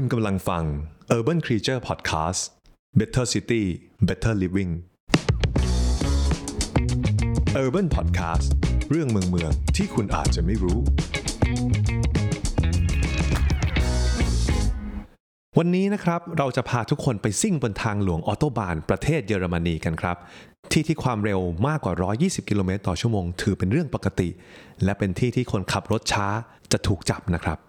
คุณกำลังฟัง Urban Creature Podcast Better City Better Living Urban Podcast เรื่องเมืองเมืองที่คุณอาจจะไม่รู้ วันนี้นะครับเราจะพาทุกคนไปซิ่งบนทางหลวงออโตบานประเทศเยอรมนีกันครับ ที่ที่ความเร็วมากกว่า 120 กิโลเมตรต่อชั่วโมง ถือเป็นเรื่องปกติ และเป็นที่ที่คนขับรถช้าจะถูกจับนะครับ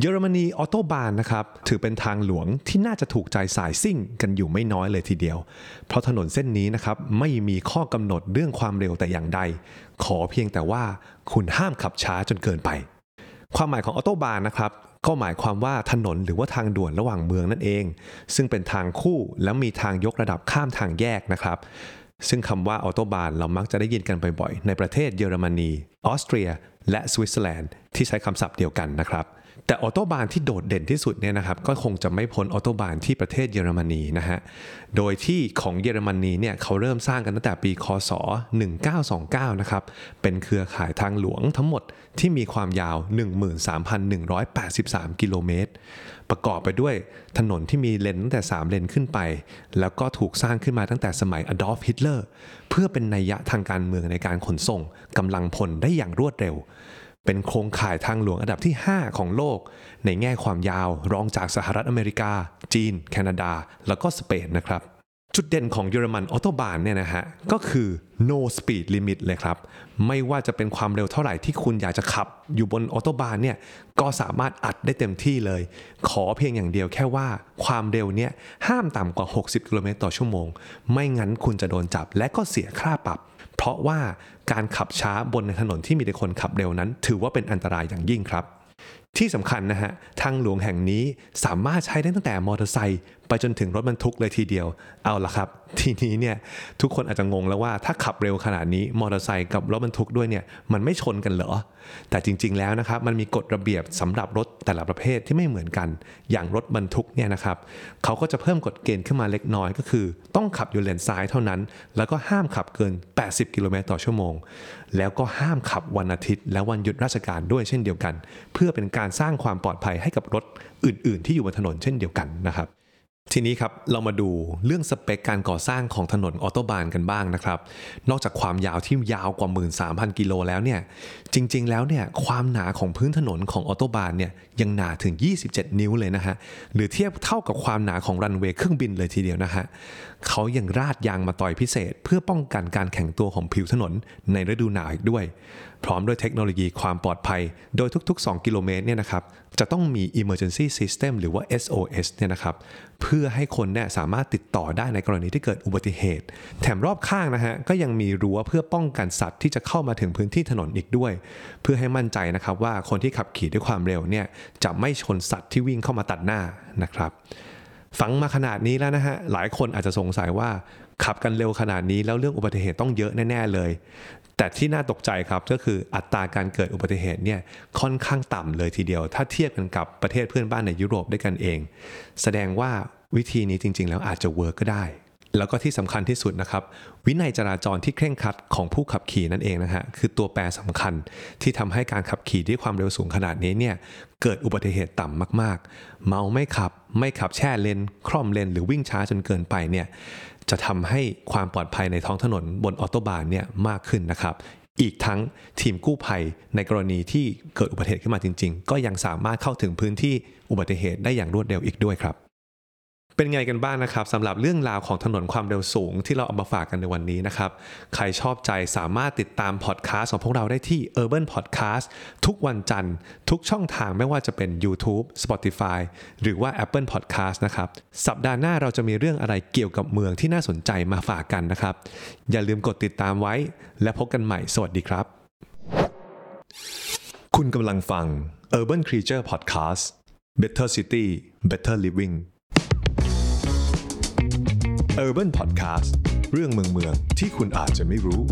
เยอรมนีออโตบานนะครับถือเป็นทางหลวงที่น่าจะถูกใจสายซิ่งกันอยู่ไม่น้อยเลยทีเดียว เพราะถนนเส้นนี้นะครับไม่มีข้อกำหนดเรื่องความเร็วแต่อย่างใด ขอเพียงแต่ว่าคุณห้ามขับช้าจนเกินไป ความหมายของออโตบานนะครับก็หมายความว่าถนนหรือว่าทางด่วนระหว่างเมืองนั่นเอง ซึ่งเป็นทางคู่แล้วมีทางยกระดับข้ามทางแยกนะครับซึ่งคำว่าออโตบานเรามักจะได้ยินกันบ่อยๆในประเทศเยอรมนี ออสเตรีย และสวิตเซอร์แลนด์ที่ใช้คำศัพท์เดียวกันนะครับ แต่ออโตบานที่โดดเด่นที่สุดเนี่ยนะครับก็คงจะไม่พ้นออโตบานที่ประเทศเยอรมนีนะฮะโดยที่ของเยอรมนีเนี่ยเขาเริ่มสร้างกันตั้งแต่ปีคศ 1929 นะครับเป็นเครือข่ายทางหลวงทั้งหมดที่มีความยาว 13,183 กิโลเมตร ประกอบไปด้วยถนนที่มีเลนตั้งแต่ 3 เลนขึ้นไป แล้วก็ถูกสร้างขึ้นมาตั้งแต่สมัยอดอล์ฟฮิตเลอร์เพื่อเป็นนัยยะทางการเมืองในการขนส่งกำลังพลได้อย่างรวดเร็ว เป็นโครงข่ายทางหลวงอันดับที่ 5 ของโลก ในแง่ความยาวรองจากสหรัฐอเมริกา จีน แคนาดา แล้วก็สเปนนะครับ จุดเด่นของเยอรมันออโตบานเนี่ยนะฮะก็คือ no speed limit เลยครับ ไม่ว่าจะเป็นความเร็วเท่าไหร่ที่คุณอยากจะขับ อยู่บนออโตบานเนี่ยก็สามารถอัดได้เต็มที่เลย ขอเพียงอย่างเดียวแค่ว่าความเร็วเนี่ยห้ามต่ำกว่า 60 กิโลเมตรต่อชั่วโมง ไม่งั้นคุณจะโดนจับและก็เสียค่าปรับ เพราะว่าการขับช้าบนถนนที่มีแต่คนขับเร็วนั้น ถือว่าเป็นอันตรายอย่างยิ่งครับ ที่สำคัญนะฮะทางหลวงแห่งนี้สามารถใช้ได้ตั้งแต่มอเตอร์ไซค์ไปจนถึงรถบรรทุกเลยทีเดียว เอาละครับ ทีนี้เนี่ยทุกคนอาจจะงงแล้วว่าถ้าขับเร็วขนาดนี้มอเตอร์ไซค์กับรถบรรทุกด้วยเนี่ยมันไม่ชนกันเหรอ แต่จริง ๆแล้วนะครับมันมีกฎระเบียบสำหรับรถแต่ละประเภทที่ไม่เหมือนกัน อย่างรถบรรทุกเนี่ยนะครับเขาก็จะเพิ่มกฎเกณฑ์ขึ้นมาเล็กน้อยก็คือ ต้องขับอยู่เลนซ้ายเท่านั้น แล้วก็ห้ามขับเกิน 80 กิโลเมตรต่อชั่วโมง แล้วก็ห้ามขับวันอาทิตย์ และวันหยุดราชการด้วยเช่นเดียวกัน เพื่อเป็นการสร้างความปลอดภัยให้กับรถอื่น ๆ ที่อยู่บนถนนเช่นเดียวกันนะครับทีนี้ครับเรามาดูเรื่องสเปคการก่อสร้างของถนนออโตบานกันบ้างนะครับ นอกจากความยาวที่ยาวกว่า 13,000 กิโลแล้วเนี่ยจริงๆแล้วเนี่ยความหนาของพื้นถนนของออโตบานเนี่ยยังหนาถึง 27 นิ้วเลยนะฮะหรือเทียบเท่ากับความหนาของรันเวย์เครื่องบินเลยทีเดียวนะฮะเขายังราดยางมาต่อยพิเศษ เพื่อป้องกันการแข็งตัวของผิวถนนในฤดูหนาวอีกด้วย พร้อมด้วยเทคโนโลยีความปลอดภัย โดยทุก ๆ 2 กิโลเมตรเนี่ยนะครับจะต้องมี emergency system หรือว่า SOS เนี่ยนะครับเพื่อให้คนเนี่ยสามารถติดต่อได้ในกรณีที่เกิดอุบัติเหตุ แถมรอบข้างนะฮะก็ยังมีรั้วเพื่อป้องกันสัตว์ที่จะเข้ามาถึงพื้นที่ถนนอีกด้วย เพื่อให้มั่นใจนะครับว่าคนที่ขับขี่ด้วยความเร็วเนี่ยจะไม่ชนสัตว์ที่วิ่งเข้ามาตัดหน้านะครับฟังมาขนาดนี้แล้วนะฮะหลายคนอาจจะสงสัยว่า ขับกันเร็วขนาดนี้แล้วเรื่องอุบัติเหตุต้องเยอะแน่ ๆ เลย แต่ที่น่าตกใจครับก็คืออัตราการเกิดอุบัติเหตุเนี่ยค่อนข้างต่ำเลยทีเดียว ถ้าเทียบกันกับประเทศเพื่อนบ้านในยุโรปด้วยกันเอง แสดงว่าวิธีนี้จริง ๆ แล้วอาจจะ work ก็ได้ แล้วก็ที่สำคัญที่สุดนะครับ วินัยจราจรที่เคร่งครัดของผู้ขับขี่นั่นเองนะฮะคือตัวแปรสำคัญที่ทำให้การขับขี่ด้วยความเร็วสูงขนาดนี้เนี่ยเกิดอุบัติเหตุต่ำมาก ๆ เมาไม่ขับ ไม่ขับแช่เลนคล่อมเลนหรือวิ่งช้าจนเกินไปเนี่ยจะทำให้ความปลอดภัยในท้องถนนบนออโตบานเนี่ยมากขึ้นนะครับอีกทั้งทีมกู้ภัยในกรณีที่เกิดอุบัติเหตุขึ้นมาจริง ๆ ก็ยังสามารถเข้าถึงพื้นที่อุบัติเหตุได้อย่างรวดเร็วอีกด้วยครับ เป็นไงกันบ้างนะครับสำหรับเรื่องราวของถนนความเร็วสูงที่เราเอามาฝากกันในวันนี้นะครับ ใครชอบใจสามารถติดตามพอดแคสต์ของพวกเราได้ที่ Urban Podcast ทุกวันจันทร์ ทุกช่องทางไม่ว่าจะเป็น YouTube Spotify หรือว่า Apple Podcast นะครับ สัปดาห์หน้าเราจะมีเรื่องอะไรเกี่ยวกับเมืองที่น่าสนใจมาฝากกันนะครับ อย่าลืมกดติดตามไว้ และพบกันใหม่สวัสดีครับ คุณกำลังฟัง Urban Creature Podcast Better City Better Living Urban Podcast เรื่องเมืองเมืองที่คุณอาจจะไม่รู้